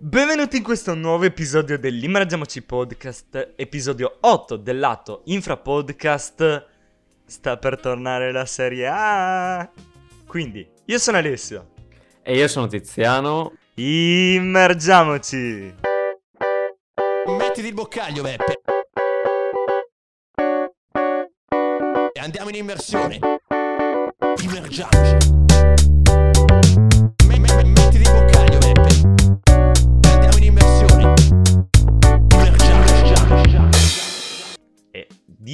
Benvenuti in questo nuovo episodio dell'Immergiamoci Podcast, episodio 8 del lato Infra Podcast. Sta per tornare la serie A. Quindi, io sono Alessio. E io sono Tiziano. Immergiamoci. Mettiti il boccaglio, Beppe. E andiamo in immersione. Immergiamoci.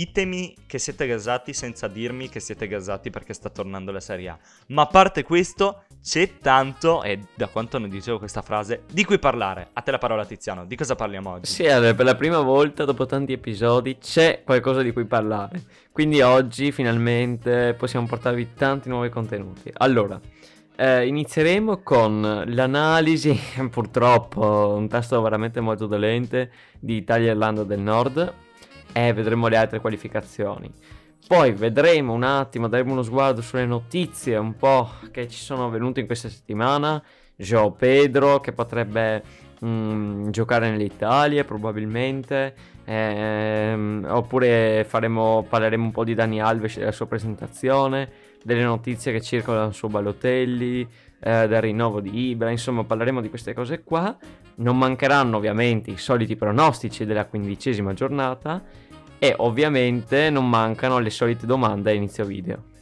Ditemi che siete gasati senza dirmi che siete gasati perché sta tornando la serie A. Ma a parte questo, c'è tanto, e da quanto ne dicevo questa frase, di cui parlare. A te la parola Tiziano, di cosa parliamo oggi? Sì, Ale, per la prima volta dopo tanti episodi c'è qualcosa di cui parlare. Quindi oggi finalmente possiamo portarvi tanti nuovi contenuti. Allora, eh, inizieremo con l'analisi, purtroppo un tasto veramente molto dolente, di Italia e Irlanda del Nord e vedremo le altre qualificazioni. Poi vedremo un attimo, daremo uno sguardo sulle notizie un po' che ci sono venute in questa settimana. Joao Pedro che potrebbe mm, giocare nell'Italia probabilmente. Ehm, oppure faremo, parleremo un po' di Dani Alves e della sua presentazione, delle notizie che circolano su Balotelli, eh, del rinnovo di Ibra, insomma parleremo di queste cose qua. Non mancheranno ovviamente i soliti pronostici della quindicesima giornata e ovviamente non mancano le solite domande a inizio video.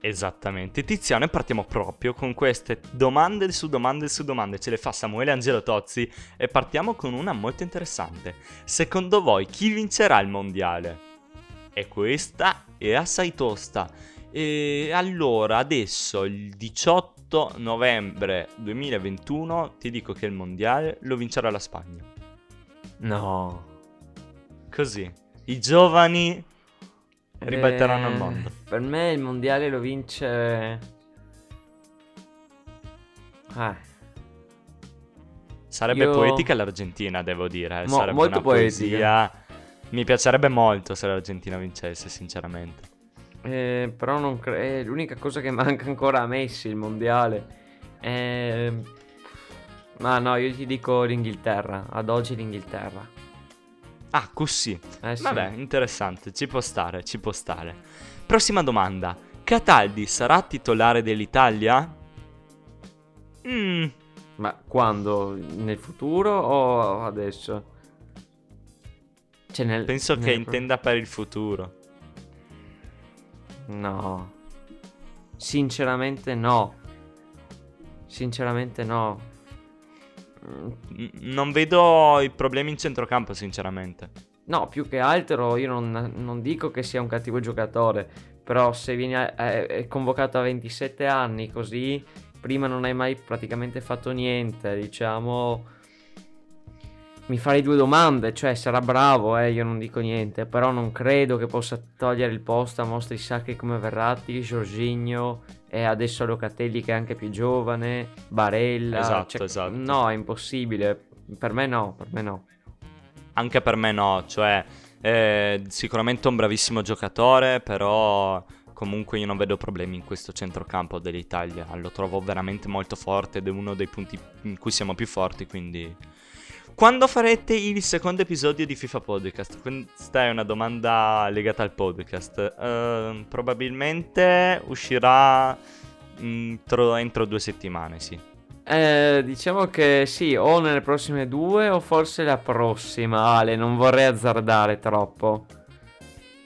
Esattamente, Tiziano, e partiamo proprio con queste domande su domande su domande. Ce le fa Samuele Angelo Tozzi e partiamo con una molto interessante. Secondo voi chi vincerà il mondiale? E questa è assai tosta. E allora, adesso il 18 novembre 2021 ti dico che il mondiale lo vincerà la Spagna. No. Così, i giovani ribalteranno il Eh, mondo. Per me il mondiale lo vince... Ah, Sarebbe Io- poetica l'Argentina, devo dire. eh, Mo- Sarebbe molto una poetica. poesia. Mi piacerebbe molto se l'Argentina vincesse, sinceramente. Eh, però non credo... È l'unica cosa che manca ancora a Messi, il mondiale. Eh, Ma no, io ti dico l'Inghilterra. Ad oggi l'Inghilterra. Ah, così. Eh sì. Vabbè, interessante, ci può stare, ci può stare. Prossima domanda. Cataldi sarà titolare dell'Italia? Mm, Ma quando? Nel futuro o adesso? Cioè nel... penso che nel- intenda per il futuro. No. Sinceramente no. Sinceramente no. Non vedo i problemi in centrocampo, sinceramente. No, più che altro io non, non dico che sia un cattivo giocatore, però se viene è, è convocato a 27 anni così, prima non hai mai praticamente fatto niente, diciamo... Mi farei due domande, cioè sarà bravo, eh, io non dico niente, però non credo che possa togliere il posto a mostri sacri come Verratti, Jorginho e adesso Locatelli che è anche più giovane, Barella. Esatto, cioè, esatto. No, è impossibile. Per me no, per me no. Anche per me no, cioè eh, sicuramente un bravissimo giocatore, però comunque io non vedo problemi in questo centrocampo dell'Italia, lo trovo veramente molto forte ed è uno dei punti in cui siamo più forti, quindi... Quando farete il secondo episodio di FIFA Podcast? Questa è una domanda legata al podcast. Ehm, probabilmente uscirà mm, tro- entro due settimane, sì. Eh, diciamo che sì, o nelle prossime due o forse la prossima, Ale, non vorrei azzardare troppo.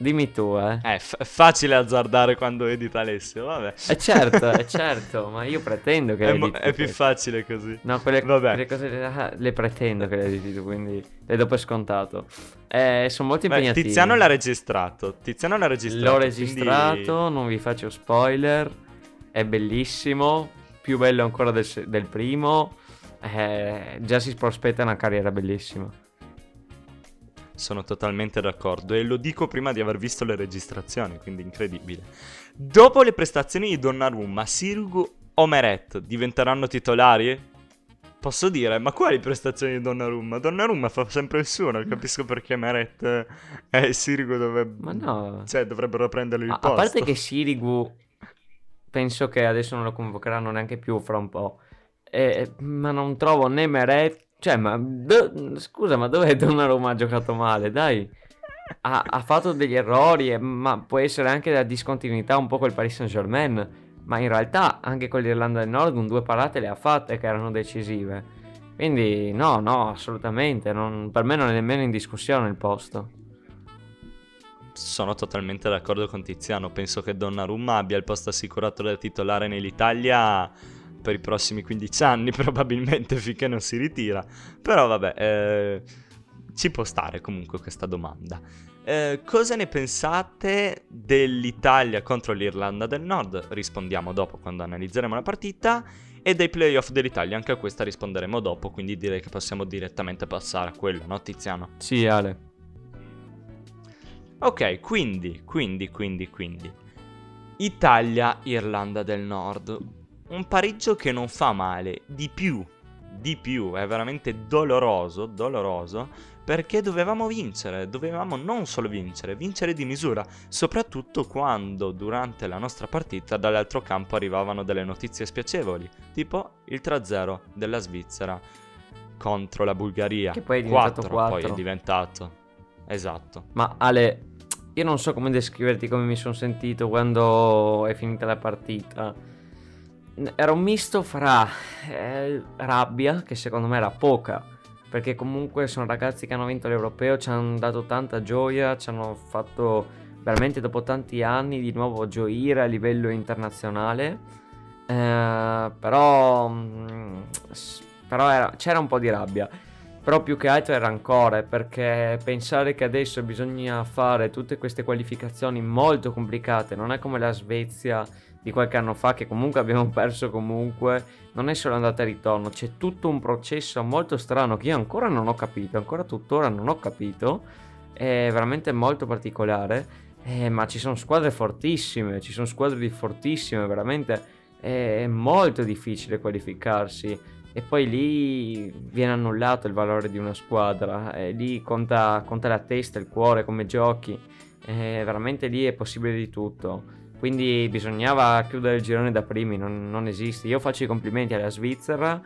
Dimmi tu, eh. Eh, f- è facile azzardare quando edita Alessio, vabbè. Eh certo, è certo, ma io pretendo che È, mo- è più facile così. No, quelle, Vabbè. quelle cose le, ah, le pretendo che le editi tu, quindi le do per scontato. Eh, sono molto Beh, impegnativi. Tiziano l'ha registrato. Tiziano l'ha registrato. L'ho quindi- registrato, non vi faccio spoiler. È bellissimo, più bello ancora del, del primo. Eh, già si prospetta una carriera bellissima. Sono totalmente d'accordo. E lo dico prima di aver visto le registrazioni, quindi incredibile. Dopo le prestazioni di Donnarumma, Sirgu o Meret diventeranno titolari? Posso dire, ma quali prestazioni di Donnarumma? Donnarumma fa sempre il suo, non capisco perché Meret e Sirigu. Ma no. Cioè, dovrebbero prenderli il A, a posto. parte che Sirigu penso che adesso non lo convocheranno neanche più fra un po'. Eh, ma non trovo né Meret Cioè, ma do- scusa, ma dov'è Donnarumma ha giocato male? Dai. Ha, ha fatto degli errori, e- ma può essere anche della discontinuità un po' col Paris Saint-Germain. Ma in realtà anche con l'Irlanda del Nord un due parate le ha fatte che erano decisive. Quindi no, no, assolutamente. non- per me non è nemmeno in discussione il posto. Sono totalmente d'accordo con Tiziano. Penso che Donnarumma abbia il posto assicurato da titolare nell'Italia per i prossimi 15 anni, probabilmente finché non si ritira. Però vabbè, eh, ci può stare comunque questa domanda. Eh, cosa ne pensate dell'Italia contro l'Irlanda del Nord? Rispondiamo dopo quando analizzeremo la partita. E dei playoff dell'Italia, anche a questa risponderemo dopo, quindi direi che possiamo direttamente passare a quello, no Tiziano? Sì, Ale. Ok, quindi, quindi, quindi, quindi. Italia-Irlanda del Nord. Un pareggio che non fa male, di più, di più, è veramente doloroso, doloroso, perché dovevamo vincere, dovevamo non solo vincere, vincere di misura, soprattutto quando durante la nostra partita dall'altro campo arrivavano delle notizie spiacevoli, tipo il 3-0 della Svizzera contro la Bulgaria. Che poi è diventato 4 poi 4. è diventato. Esatto. Ma Ale, io non so come descriverti come mi sono sentito quando è finita la partita. Era un misto fra eh, rabbia, che secondo me era poca, perché comunque sono ragazzi che hanno vinto l'europeo, ci hanno dato tanta gioia, ci hanno fatto veramente dopo tanti anni di nuovo gioire a livello internazionale. Eh, però mm, però era- c'era un po' di rabbia. Però più che altro era rancore perché pensare che adesso bisogna fare tutte queste qualificazioni molto complicate, non è come la Svezia di qualche anno fa che comunque abbiamo perso comunque, non è solo andata e ritorno, c'è tutto un processo molto strano che io ancora non ho capito, ancora tuttora non ho capito, è veramente molto particolare, eh, ma ci sono squadre fortissime, ci sono squadre di fortissime, veramente è molto difficile qualificarsi e poi lì viene annullato il valore di una squadra, e lì conta, conta la testa, il cuore, come giochi, e veramente lì è possibile di tutto. Quindi bisognava chiudere il girone da primi, non, non esiste. Io faccio i complimenti alla Svizzera,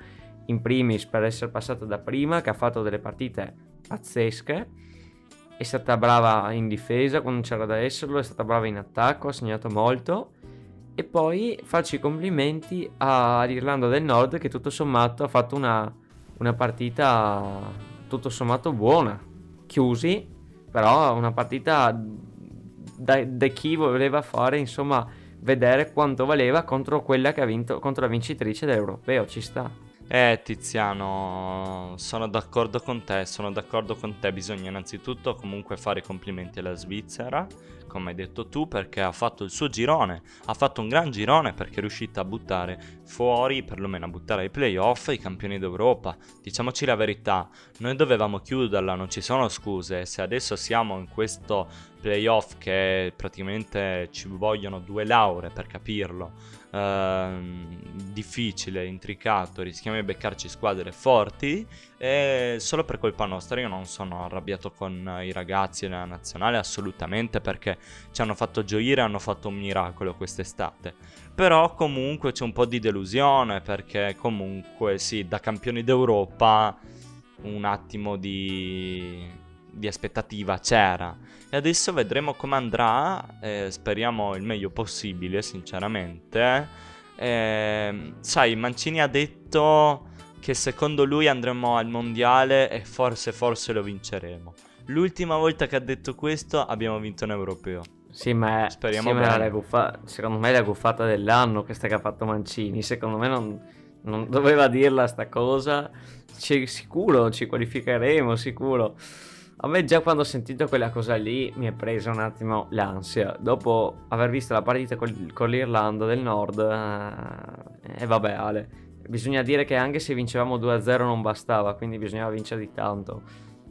in primis per essere passata da prima, che ha fatto delle partite pazzesche. È stata brava in difesa quando c'era da esserlo, è stata brava in attacco, ha segnato molto. E poi faccio i complimenti all'Irlanda del Nord che tutto sommato ha fatto una, una partita tutto sommato buona. Chiusi, però una partita da, da chi voleva fare, insomma, vedere quanto valeva contro quella che ha vinto, contro la vincitrice dell'Europeo, ci sta. Eh, Tiziano, sono d'accordo con te, sono d'accordo con te. Bisogna innanzitutto comunque fare i complimenti alla Svizzera, come hai detto tu, perché ha fatto il suo girone. Ha fatto un gran girone perché è riuscita a buttare fuori, perlomeno a buttare ai playoff, i campioni d'Europa. Diciamoci la verità, noi dovevamo chiuderla, non ci sono scuse. Se adesso siamo in questo playoff che praticamente ci vogliono due lauree per capirlo, ehm, difficile, intricato, rischiamo di beccarci squadre forti e solo per colpa nostra io non sono arrabbiato con i ragazzi della nazionale assolutamente perché ci hanno fatto gioire, hanno fatto un miracolo quest'estate. Però comunque c'è un po' di delusione perché comunque sì, da campioni d'Europa un attimo di, di aspettativa c'era. E adesso vedremo come andrà, eh, speriamo il meglio possibile, sinceramente. Eh, sai, Mancini ha detto che secondo lui andremo al mondiale e forse, forse lo vinceremo. L'ultima volta che ha detto questo abbiamo vinto un europeo. Sì, ma, è- Speriamo sì, ma guffa- secondo me è la guffata dell'anno questa che ha fatto Mancini. Secondo me non, non doveva dirla sta cosa. Ci- sicuro ci qualificheremo, sicuro. A me già quando ho sentito quella cosa lì mi è presa un attimo l'ansia. Dopo aver visto la partita col- con l'Irlanda del Nord, eh, e vabbè Ale, bisogna dire che anche se vincevamo 2-0 non bastava, quindi bisognava vincere di tanto.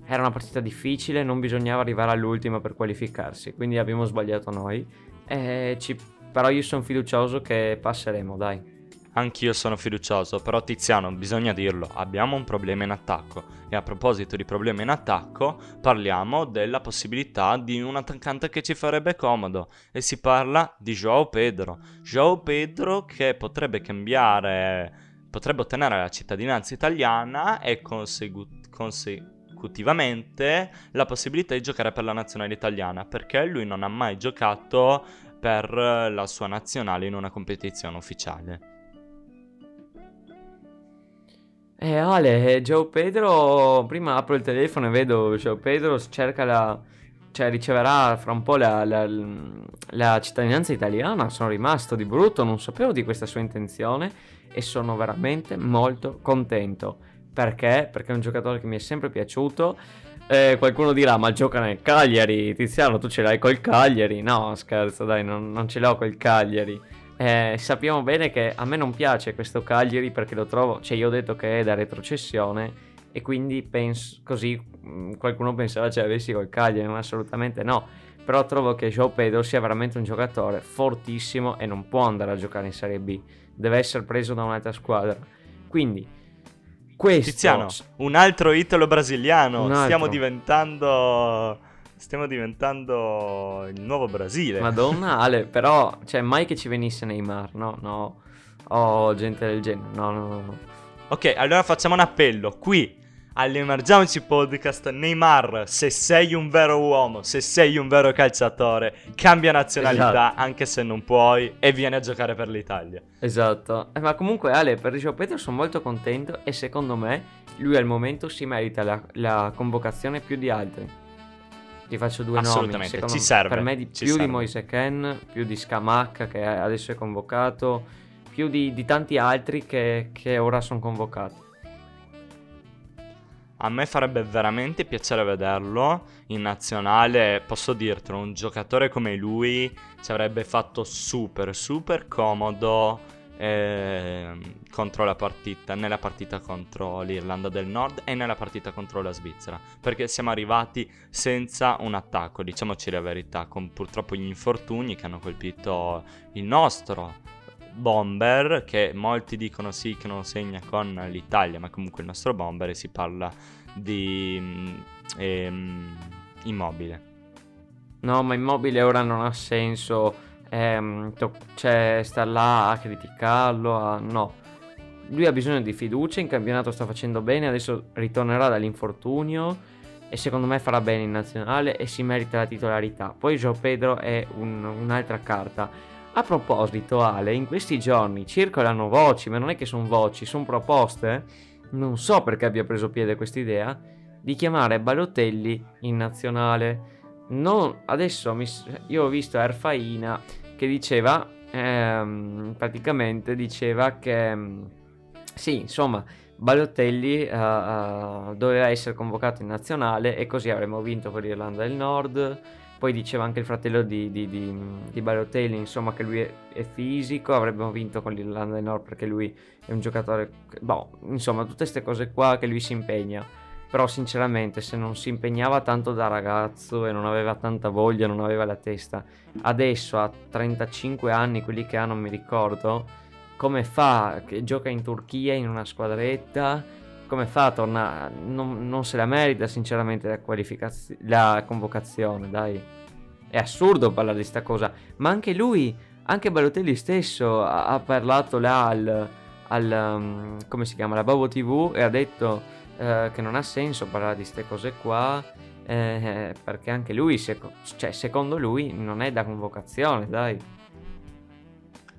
Era una partita difficile, non bisognava arrivare all'ultima per qualificarsi, quindi abbiamo sbagliato noi. E ci- Però io sono fiducioso che passeremo, dai. Anch'io sono fiducioso, però Tiziano, bisogna dirlo, abbiamo un problema in attacco. E a proposito di problema in attacco, parliamo della possibilità di un attaccante che ci farebbe comodo. E si parla di Joao Pedro. Joao Pedro che potrebbe cambiare potrebbe ottenere la cittadinanza italiana e consegu- consecutivamente la possibilità di giocare per la nazionale italiana, perché lui non ha mai giocato per la sua nazionale in una competizione ufficiale. Eh Ale, eh, Joe Pedro, prima apro il telefono e vedo Joe Pedro cerca la, cioè riceverà fra un po' la, la- la cittadinanza italiana, sono rimasto di brutto, non sapevo di questa sua intenzione e sono veramente molto contento. Perché? Perché è un giocatore che mi è sempre piaciuto. Eh, qualcuno dirà, ma gioca nel Cagliari, Tiziano, tu ce l'hai col Cagliari? No, scherzo, dai, non, non ce l'ho col Cagliari. Eh, sappiamo bene che a me non piace questo Cagliari perché lo trovo, cioè io ho detto che è da retrocessione e quindi penso così qualcuno pensava ce l'avessi col Cagliari, ma assolutamente no. Però trovo che Joe Pedro sia veramente un giocatore fortissimo e non può andare a giocare in Serie B, deve essere preso da un'altra squadra. Quindi questo Tiziano, un altro italo brasiliano. Stiamo diventando. Stiamo diventando il nuovo Brasile. Madonna Ale, però cioè mai che ci venisse Neymar, no, no. O gente del genere. No, no, no, no. Ok, allora facciamo un appello. Qui all'Emergency Podcast, Neymar, se sei un vero uomo, se sei un vero calciatore, cambia nazionalità Esatto. anche se non puoi e vieni a giocare per l'Italia. Esatto. Eh, ma comunque Ale, per Joe Pedro sono molto contento e secondo me lui al momento si merita la, la convocazione più di altri. Ti faccio due nomi. Assolutamente, ci serve, Per me di, più serve. di Moise Ken, più di Scamacca che adesso è convocato, più di, di tanti altri che, che ora sono convocati. A me farebbe veramente piacere vederlo in nazionale. Posso dirtelo, un giocatore come lui ci avrebbe fatto super, super comodo ehm, contro la partita, nella partita contro l'Irlanda del Nord e nella partita contro la Svizzera. Perché siamo arrivati senza un attacco, diciamoci la verità, con purtroppo gli infortuni che hanno colpito il nostro bomber che molti dicono sì che non segna con l'Italia ma comunque il nostro bomber e si parla di mm, ehm, immobile No, ma immobile ora non ha senso. Ehm, cioè, star là a criticarlo. a- No. Lui ha bisogno di fiducia. In campionato sta facendo bene. Adesso ritornerà dall'infortunio. E secondo me farà bene in nazionale. E si merita la titolarità. Poi Joe Pedro è un- un'altra carta. A proposito, Ale, in questi giorni circolano voci, ma non è che sono voci, sono proposte. Non so perché abbia preso piede questa idea di chiamare Balotelli in nazionale. Non, adesso mi io ho visto Erfaina che diceva, ehm, praticamente diceva che, mm, sì, insomma, Balotelli eh, eh, doveva essere convocato in nazionale e così avremmo vinto con l'Irlanda del Nord. Poi diceva anche il fratello di, di, di, di Balotelli, insomma, che lui è, è fisico, avremmo vinto con l'Irlanda del Nord perché lui è un giocatore... Boh, insomma, tutte queste cose qua che lui si impegna. Però sinceramente se non si impegnava tanto da ragazzo e non aveva tanta voglia, non aveva la testa, adesso a 35 anni, quelli che ha non mi ricordo, come fa, che gioca in Turchia in una squadretta, come fa a tornare, non, non se la merita sinceramente la, qualificaz- la convocazione, dai. È assurdo parlare di sta cosa, ma anche lui, anche Balotelli stesso ha, ha parlato là al, al, um, come si chiama, la Bobo TV e ha detto eh, che non ha senso parlare di queste cose qua eh, perché anche lui, seco- cioè secondo lui, non è da convocazione, dai.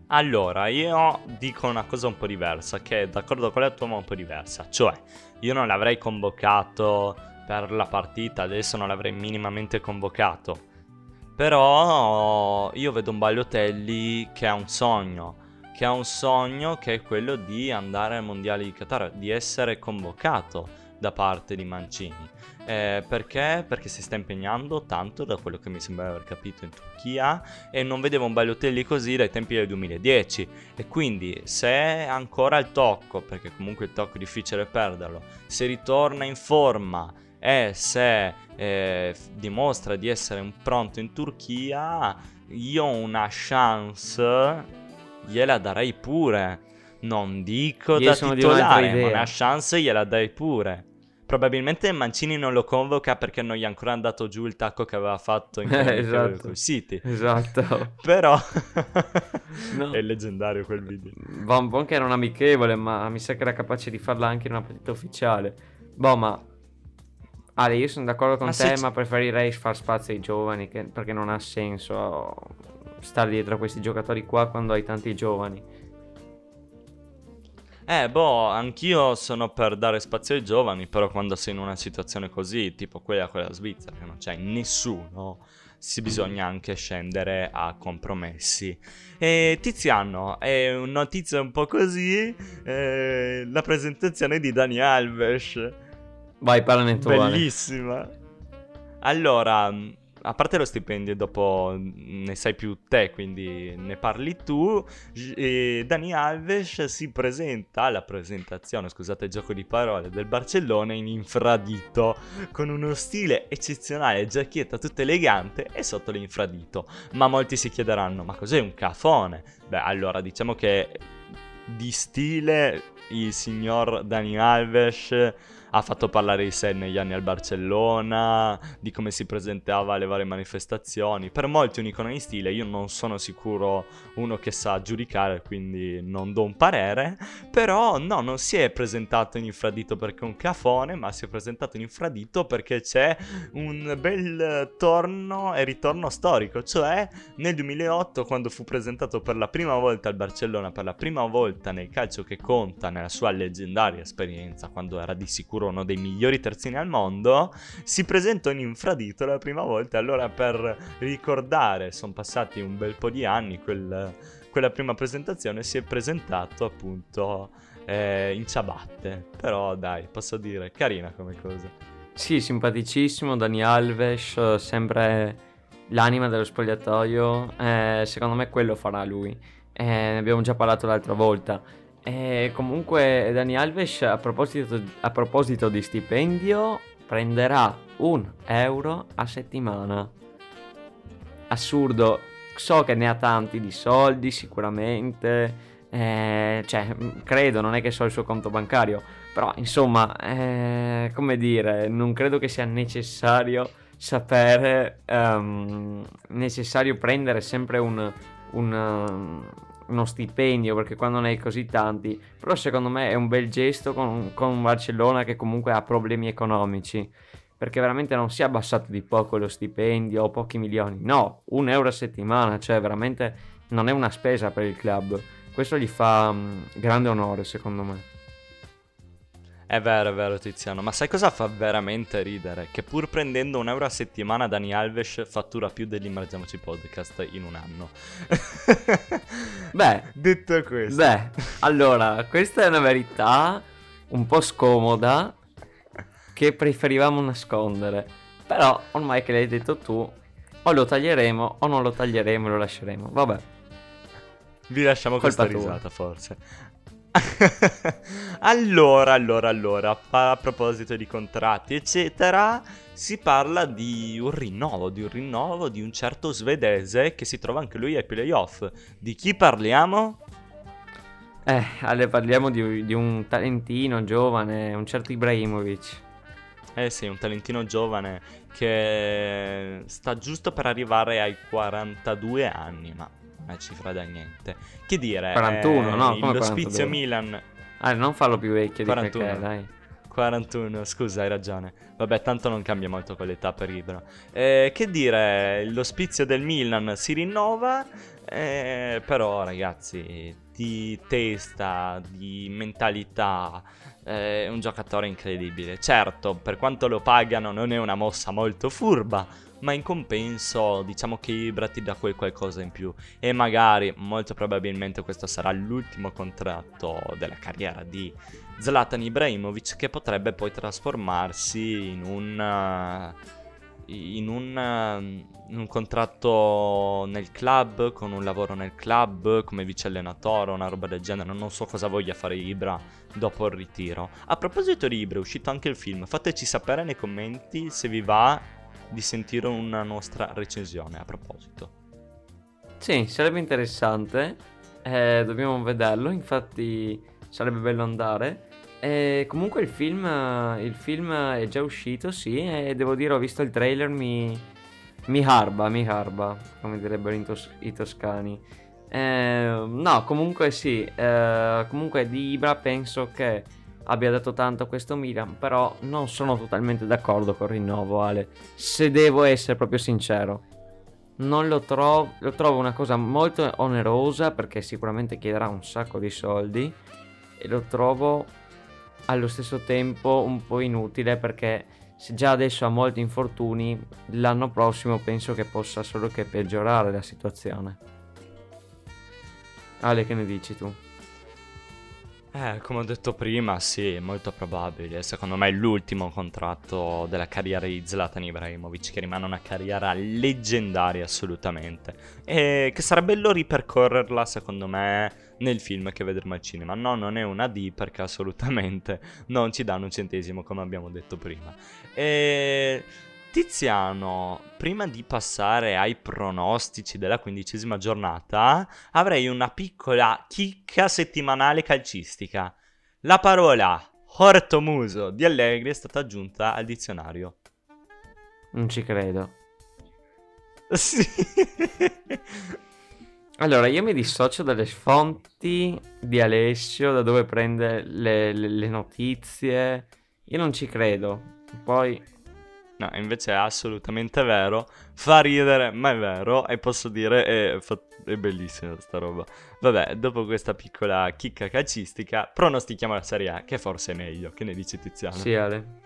Allora, io dico una cosa un po' diversa, che d'accordo con la tua ma un po' diversa. Cioè, io non l'avrei convocato per la partita, adesso non l'avrei minimamente convocato. Però io vedo un Balotelli che ha un sogno, che ha un sogno che è quello di andare al Mondiale di Qatar, di essere convocato da parte di Mancini. Eh, perché? Perché si sta impegnando tanto, da quello che mi sembra aver capito, in Turchia e non vedevo un Balotelli così dai tempi del 2010 e quindi se ancora al tocco perché comunque il tocco è difficile perderlo se ritorna in forma e se eh, dimostra di essere un pronto in Turchia io una chance gliela darei pure non dico Io da titolare ma una chance gliela darei pure Probabilmente Mancini non lo convoca perché non gli ha ancora andato giù il tacco che aveva fatto in Eh, quel esatto. City. Esatto. Però No. è leggendario quel video. Van Bon che era un amichevole, ma mi sa che era capace di farla anche in una partita ufficiale. Boh, ma... Ale, io sono d'accordo con Ma te, ma preferirei far spazio ai giovani, che- perché non ha senso stare dietro a questi giocatori qua quando hai tanti giovani. Eh, boh, anch'io sono per dare spazio ai giovani, però quando sei in una situazione così, tipo quella con la Svizzera, che non c'è nessuno, si bisogna anche scendere a compromessi. E Tiziano, è una notizia un po' così, eh, la presentazione di Dani Alves. Vai, Ale. Bellissima. Allora, a parte lo stipendio, dopo ne sai più te, quindi ne parli tu. E Dani Alves si presenta alla presentazione, scusate il gioco di parole, del Barcellona in infradito, con uno stile eccezionale, giacchetta tutta elegante e sotto l'infradito. Ma molti si chiederanno, ma cos'è un cafone? Beh, allora, diciamo che di stile il signor Dani Alves ha fatto parlare di sé negli anni al Barcellona, di come si presentava alle varie manifestazioni. Per molti un icono di stile, io non sono sicuro uno che sa giudicare, quindi non do un parere, però no, non si è presentato in infradito perché è un cafone, ma si è presentato in infradito perché c'è un bel torno e ritorno storico, cioè nel 2008 quando fu presentato per la prima volta al Barcellona, per la prima volta nel calcio che conta, nella sua leggendaria esperienza, quando era di sicuro uno dei migliori terzini al mondo, si presentò in infradito la prima volta. Allora per ricordare, sono passati un bel po' di anni, quel- quella prima presentazione si è presentato appunto eh, in ciabatte. Però dai, posso dire, carina come cosa. Sì, simpaticissimo, Dani Alves, sempre l'anima dello spogliatoio, eh, secondo me quello farà lui, Eh, ne abbiamo già parlato l'altra volta. E comunque Dani Alves a proposito, a proposito di stipendio prenderà un euro a settimana. Assurdo, so che ne ha tanti di soldi sicuramente, eh, cioè mh, credo, non è che so il suo conto bancario, però insomma, eh, come dire, non credo che sia necessario sapere, ehm, necessario prendere sempre un, un, um, uno stipendio perché quando ne hai così tanti, però secondo me è un bel gesto con, un Barcellona che comunque ha problemi economici. Perché veramente non si è abbassato di poco lo stipendio o pochi milioni, no, un euro a settimana, cioè veramente non è una spesa per il club. Questo gli fa mm, grande onore, secondo me. È vero, è vero Tiziano, ma sai cosa fa veramente ridere? Che pur prendendo un euro a settimana Dani Alves fattura più dell'Immergiamoci Podcast in un anno. Beh, Detto questo. beh, allora, questa è una verità un po' scomoda che preferivamo nascondere. Però, ormai che l'hai detto tu, o lo taglieremo o non lo taglieremo e lo lasceremo. Vabbè. Vi lasciamo Colpa questa tua. risata forse. allora, allora, allora, a proposito di contratti, eccetera, si parla di un rinnovo, di un rinnovo di un certo svedese che si trova anche lui ai playoff. Di chi parliamo? Eh, Ale, parliamo di, di un talentino giovane, un certo Ibrahimovic. Eh sì, un talentino giovane che sta giusto per arrivare ai 42 anni, ma una cifra da niente. Che dire? 41, eh, no? Come L'ospizio 42? Milan Ah, non farlo più vecchio di 41. perché, dai. 41, scusa, hai ragione. Vabbè, tanto non cambia molto con l'età per Ibra. Eh, che dire, l'ospizio del Milan si rinnova, eh, però ragazzi, di testa, di mentalità, è un giocatore incredibile. Certo, per quanto lo pagano non è una mossa molto furba, ma in compenso diciamo che Ibra ti dà quel qualcosa in più. E magari, molto probabilmente, questo sarà l'ultimo contratto della carriera di Zlatan Ibrahimovic che potrebbe poi trasformarsi in un eh, in un, in un contratto nel club, con un lavoro nel club come vice allenatore, una roba del genere. Non so cosa voglia fare Ibra dopo il ritiro. A proposito di Ibra, è uscito anche il film. Fateci sapere nei commenti se vi va di sentire una nostra recensione a proposito. Sì, sarebbe interessante. Eh, dobbiamo vederlo. Infatti, sarebbe bello andare. E comunque il film, il film è già uscito, sì, e devo dire ho visto il trailer, mi, mi harba, mi harba, come direbbero tos- i toscani. Eh, no, comunque sì, eh, comunque di Ibra penso che abbia dato tanto a questo Milan, però non sono totalmente d'accordo con il rinnovo, Ale. Se devo essere proprio sincero, non lo trovo, lo trovo una cosa molto onerosa perché sicuramente chiederà un sacco di soldi e lo trovo allo stesso tempo un po' inutile perché se già adesso ha molti infortuni, l'anno prossimo penso che possa solo che peggiorare la situazione. Ale, che ne dici tu? Eh, come ho detto prima, sì, molto probabile. Secondo me è l'ultimo contratto della carriera di Zlatan Ibrahimovic, che rimane una carriera leggendaria assolutamente. E che sarebbe bello ripercorrerla, secondo me, nel film che vedremo al cinema. No, non è una D perché assolutamente non ci danno un centesimo, come abbiamo detto prima. E... Tiziano, prima di passare ai pronostici della quindicesima giornata, avrei una piccola chicca settimanale calcistica. La parola ortomuso di Allegri è stata aggiunta al dizionario. Non ci credo. Sì. Allora, io mi dissocio dalle fonti di Alessio, da dove prende le, le- le notizie. Io non ci credo. Poi, No, invece è assolutamente vero. Fa ridere, ma è vero. E posso dire, è, è bellissima sta roba. Vabbè, dopo questa piccola chicca calcistica, pronostichiamo la Serie A, che forse è meglio. Che ne dici Tiziano? sì, Ale.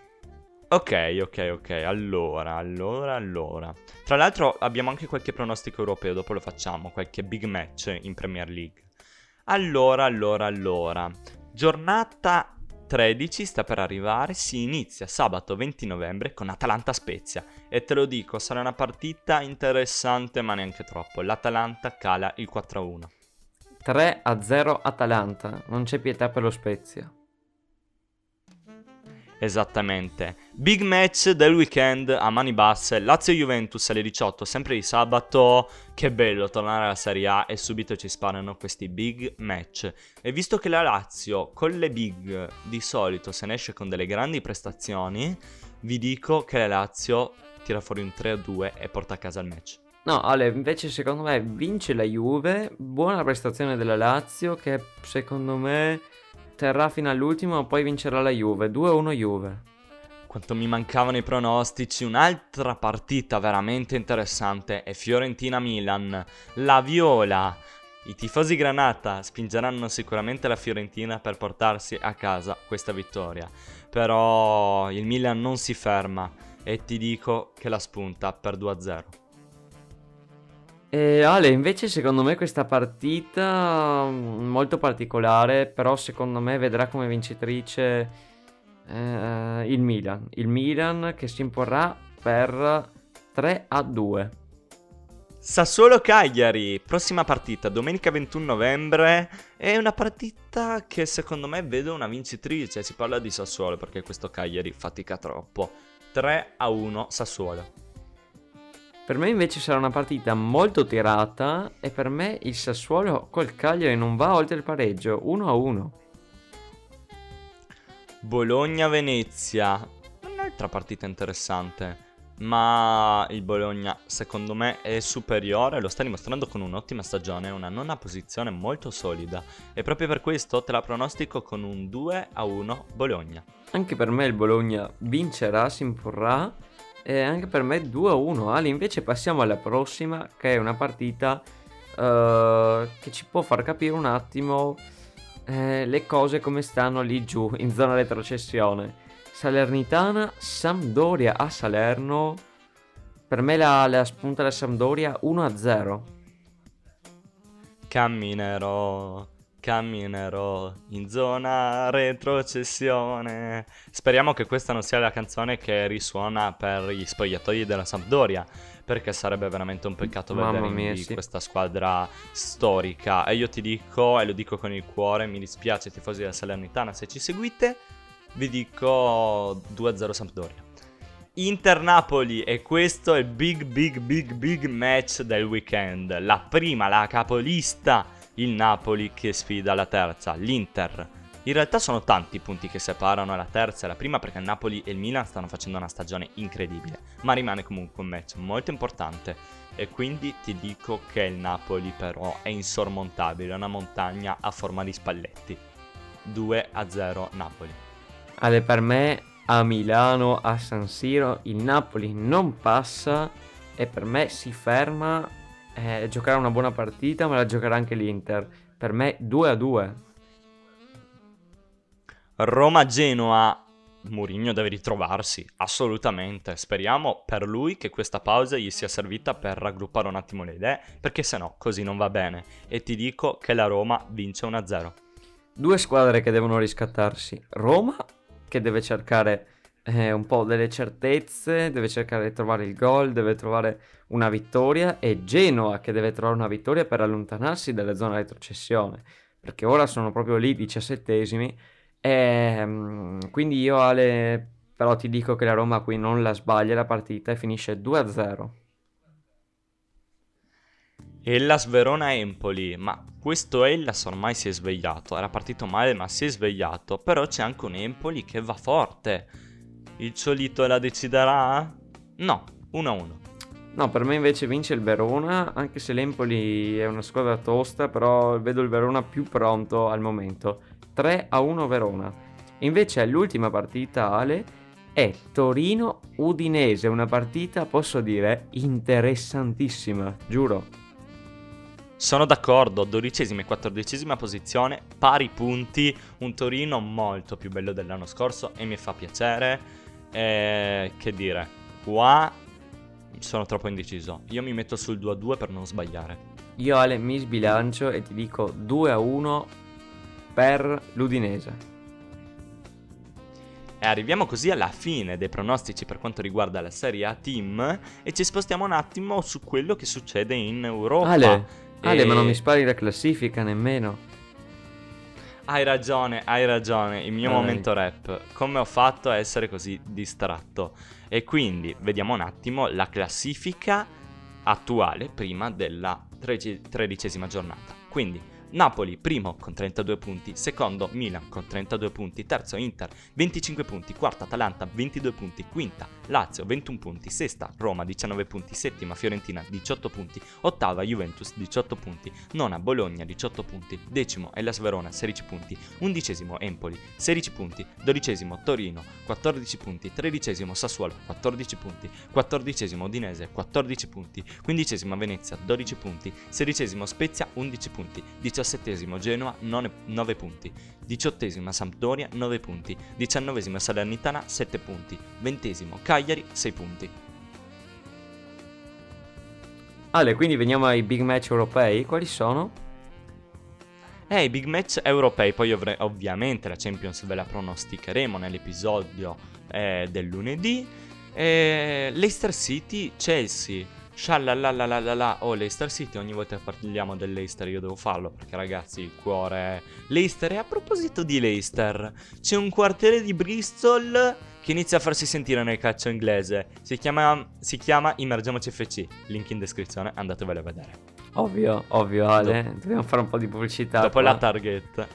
Ok, ok, ok. Allora, allora, allora. Tra l'altro abbiamo anche qualche pronostico europeo, dopo lo facciamo, qualche big match in Premier League. Allora, allora, allora. Giornata 13 sta per arrivare, si inizia sabato 20 novembre con Atalanta Spezia. E te lo dico, sarà una partita interessante, ma neanche troppo. L'Atalanta cala il 4-1. 3 a 0 Atalanta. Non c'è pietà per lo Spezia. Esattamente. Big match del weekend a mani basse. Lazio-Juventus alle 18, sempre di sabato. Che bello tornare alla Serie A e subito ci sparano questi big match. E visto che la Lazio con le big di solito se ne esce con delle grandi prestazioni, vi dico che la Lazio tira fuori un 3-2 e porta a casa il match. No, Ale, invece secondo me vince la Juve. Buona prestazione della Lazio che secondo me terrà fino all'ultimo, ma poi vincerà la Juve. 2-1 Juve. Quanto mi mancavano i pronostici, un'altra partita veramente interessante è Fiorentina-Milan. La Viola. I tifosi Granata spingeranno sicuramente la Fiorentina per portarsi a casa questa vittoria. Però il Milan non si ferma e ti dico che la spunta per 2-0. E Ale, invece secondo me questa partita mm, molto particolare, però secondo me vedrà come vincitrice eh, il Milan. Il Milan che si imporrà per 3 a 2. Sassuolo-Cagliari, prossima partita, domenica 21 novembre. È una partita che secondo me vedo una vincitrice. Si parla di Sassuolo perché questo Cagliari fatica troppo. 3 a 1 Sassuolo. Per me invece sarà una partita molto tirata e per me il Sassuolo col Cagliari non va oltre il pareggio, 1 a 1. Bologna-Venezia. Un'altra partita interessante. Ma il Bologna, secondo me, è superiore. Lo sta dimostrando con un'ottima stagione. Una nona posizione molto solida. E proprio per questo te la pronostico con un 2 a 1 Bologna. Anche per me il Bologna vincerà, si imporrà e anche per me 2 a 1. Ali, invece passiamo alla prossima che è una partita eh, che ci può far capire un attimo eh, le cose come stanno lì giù in zona retrocessione. Salernitana, Sampdoria a Salerno. Per me la, la spunta la Sampdoria 1 a 0. Camminerò, camminerò in zona retrocessione. Speriamo che questa non sia la canzone che risuona per gli spogliatoi della Sampdoria, perché sarebbe veramente un peccato Mamma vedere mia, sì. questa squadra storica. E io ti dico, e lo dico con il cuore, mi dispiace tifosi della Salernitana se ci seguite, vi dico 2-0 Sampdoria. Inter-Napoli e questo è il big big big big match del weekend. La prima, la capolista, il Napoli che sfida la terza, l'Inter. In realtà sono tanti i punti che separano la terza e la prima perché il Napoli e il Milan stanno facendo una stagione incredibile, ma rimane comunque un match molto importante e quindi ti dico che il Napoli però è insormontabile, è una montagna a forma di spalletti. 2 a 0 Napoli. Ale, per me a Milano, a San Siro, il Napoli non passa e per me si ferma. Eh, giocherà una buona partita, ma la giocherà anche l'Inter. Per me 2 a 2. Roma-Genoa. Mourinho deve ritrovarsi, assolutamente. Speriamo per lui che questa pausa gli sia servita per raggruppare un attimo le idee, perché se no così non va bene. E ti dico che la Roma vince 1-0. Due squadre che devono riscattarsi. Roma che deve cercare eh, un po' delle certezze, deve cercare di trovare il gol, deve trovare una vittoria e Genoa che deve trovare una vittoria per allontanarsi dalle zone retrocessione, perché ora sono proprio lì diciassettesimi e mm, quindi io Ale però ti dico che la Roma qui non la sbaglia la partita e finisce 2-0. Hellas Verona Empoli, ma questo Hellas ormai si è svegliato, era partito male ma si è svegliato, però c'è anche un Empoli che va forte. Il Ciolito la deciderà? No, 1-1. No, per me invece vince il Verona, anche se l'Empoli è una squadra tosta, però vedo il Verona più pronto al momento. 3 a 1 Verona. Invece l'ultima partita, Ale, è Torino-Udinese, una partita, posso dire, interessantissima, giuro. Sono d'accordo, dodicesima e quattordicesima posizione, pari punti, un Torino molto più bello dell'anno scorso e mi fa piacere. Eh, che dire, qua sono troppo indeciso. Io mi metto sul 2-2 per non sbagliare. Io Ale mi sbilancio e ti dico 2 a 1 per l'Udinese. E arriviamo così alla fine dei pronostici per quanto riguarda la Serie A Team e ci spostiamo un attimo su quello che succede in Europa. Ale, Ale E- ma non mi spari la classifica nemmeno. Hai ragione, hai ragione, il mio Vai. momento rap. Come ho fatto a essere così distratto? E quindi vediamo un attimo la classifica attuale prima della tredi- tredicesima giornata. Quindi Napoli primo con 32 punti, secondo Milan con 32 punti, terzo Inter 25 punti, quarta Atalanta 22 punti, quinta Lazio 21 punti, sesta Roma 19 punti, settima Fiorentina 18 punti, ottava Juventus 18 punti, nona Bologna 18 punti, decimo Hellas Verona 16 punti, undicesimo Empoli 16 punti, dodicesimo Torino 14 punti, tredicesimo Sassuolo 14 punti, quattordicesimo Udinese 14 punti, quindicesima Venezia 12 punti, sedicesimo Spezia 11 punti, diciassettesimo Genoa 9 punti, diciottesima Sampdoria 9 punti, diciannovesima Salernitana 7 punti, ventesimo Cagliari 6 punti. Ale, quindi veniamo ai big match europei. Quali sono? Eh, i big match europei, poi ovre- ovviamente la Champions ve la pronosticheremo nell'episodio eh, del lunedì. Eh, Leicester City, Chelsea. Sciallalalalala. Oh, Leicester City, ogni volta che parliamo del Leicester io devo farlo perché ragazzi il cuore è Leicester. E a proposito di Leicester, c'è un quartiere di Bristol che inizia a farsi sentire nel calcio inglese. Si chiama, si chiama Immergiamoci FC. Link in descrizione, andatevelo a vedere. Ovvio, ovvio Ale. Dobbiamo fare un po' di pubblicità. Dopo qua. la target.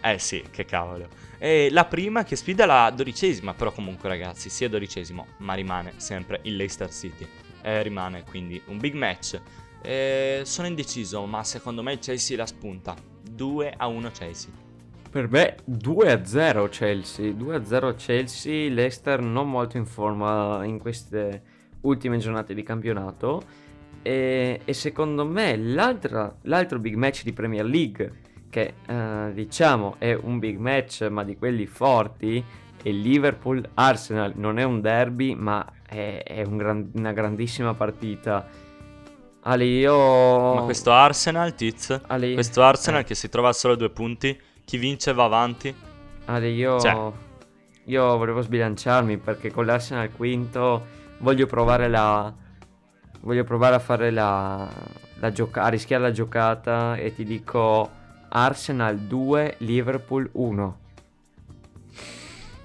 Eh sì, che cavolo. E la prima che sfida la dodicesima, però comunque ragazzi, sia dodicesimo, ma rimane sempre il Leicester City. Eh, rimane quindi un big match. Eh, sono indeciso, ma secondo me il Chelsea la spunta. 2 a 1 Chelsea. Per me 2-0 Chelsea, 2-0 Chelsea, Leicester non molto in forma in queste ultime giornate di campionato e, e secondo me l'altro big match di Premier League che eh, diciamo è un big match ma di quelli forti è Liverpool-Arsenal, non è un derby ma è, è un gran- una grandissima partita. Ale io... Ma questo Arsenal, Tiz, Ale, questo Arsenal eh. che si trova a solo due punti, chi vince va avanti. Ale, io, Cioè. io volevo sbilanciarmi perché con l'Arsenal quinto voglio provare la. Voglio provare a fare la. la gioca- a rischiare la giocata e ti dico Arsenal 2, Liverpool 1.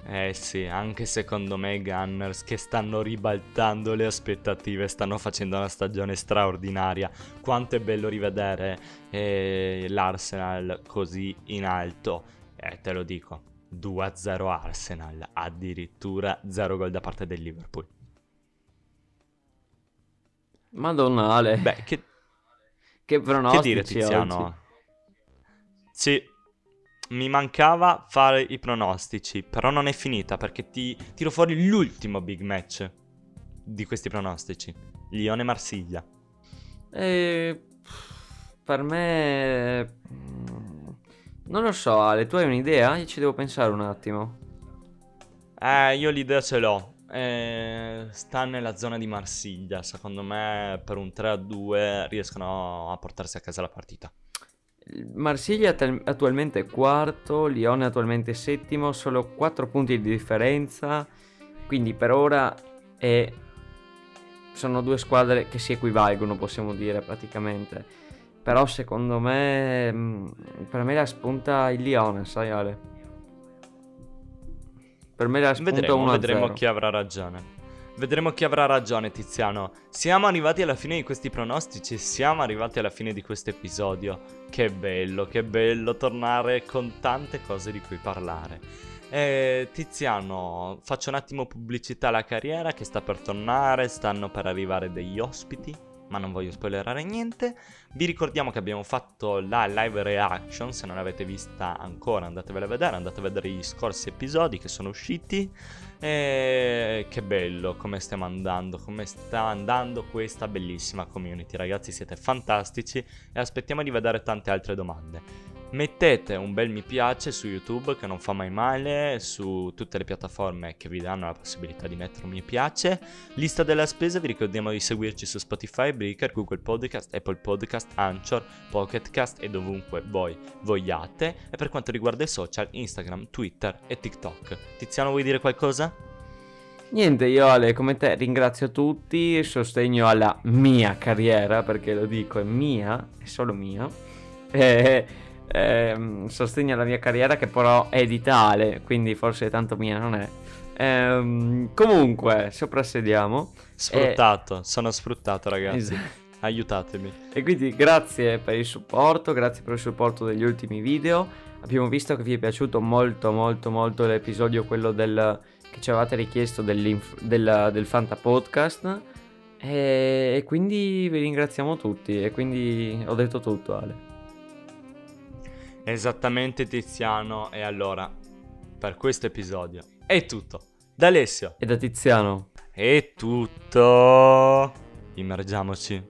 Eh sì, anche secondo me i Gunners che stanno ribaltando le aspettative, stanno facendo una stagione straordinaria. Quanto è bello rivedere eh, l'Arsenal così in alto. Eh, te lo dico. 2-0 Arsenal, addirittura 0 gol da parte del Liverpool. Madonna Ale, Beh, che, che che pronostici dire oggi. Tiziano? Sì, mi mancava fare i pronostici, però non è finita perché ti tiro fuori l'ultimo big match di questi pronostici. Lione-Marsiglia. Eh, per me... mm, Non lo so Ale, tu hai un'idea? Io ci devo pensare un attimo. Eh, io l'idea ce l'ho. Eh, sta nella zona di Marsiglia. Secondo me per un 3-2 riescono a portarsi a casa la partita. Marsiglia attu- attualmente è quarto, Lione attualmente settimo, solo 4 punti di differenza, quindi per ora è- sono due squadre che si equivalgono, possiamo dire praticamente. Però secondo me, mm, per me la spunta il Lione, sai Ale? Per me la spunta Vedremo, 1-0. vedremo chi avrà ragione. Vedremo chi avrà ragione, Tiziano. Siamo arrivati alla fine di questi pronostici, siamo arrivati alla fine di questo episodio. Che bello, che bello tornare con tante cose di cui parlare. Eh, Tiziano, faccio un attimo pubblicità alla carriera che sta per tornare, stanno per arrivare degli ospiti, ma non voglio spoilerare niente. Vi ricordiamo che abbiamo fatto la live reaction, se non l'avete vista ancora andatevela a vedere, andate a vedere gli scorsi episodi che sono usciti. E che bello come stiamo andando, come sta andando questa bellissima community. Ragazzi, siete fantastici e aspettiamo di vedere tante altre domande. Mettete un bel mi piace su YouTube che non fa mai male, su tutte le piattaforme che vi danno la possibilità di mettere un mi piace. Lista della spesa, vi ricordiamo di seguirci su Spotify, Breaker, Google Podcast, Apple Podcast, Anchor, Pocket Cast e dovunque voi vogliate. E per quanto riguarda i social, Instagram, Twitter e TikTok. Tiziano, vuoi dire qualcosa? Niente, io Ale, come te ringrazio tutti, sostegno alla mia carriera, perché lo dico, è mia, è solo mia. E, ehm, sostegno alla mia carriera che però è di tale, quindi forse tanto mia non è. Ehm, comunque, soprassediamo. Sfruttato, sono sfruttato ragazzi. Esatto. Aiutatemi. E quindi grazie per il supporto, grazie per il supporto degli ultimi video. Abbiamo visto che vi è piaciuto molto molto molto l'episodio, quello del, che ci avevate richiesto del, del Fanta Podcast. E, e quindi vi ringraziamo tutti. E quindi ho detto tutto Ale. Esattamente Tiziano. E allora, per questo episodio è tutto. Da Alessio E da Tiziano. è tutto. Immergiamoci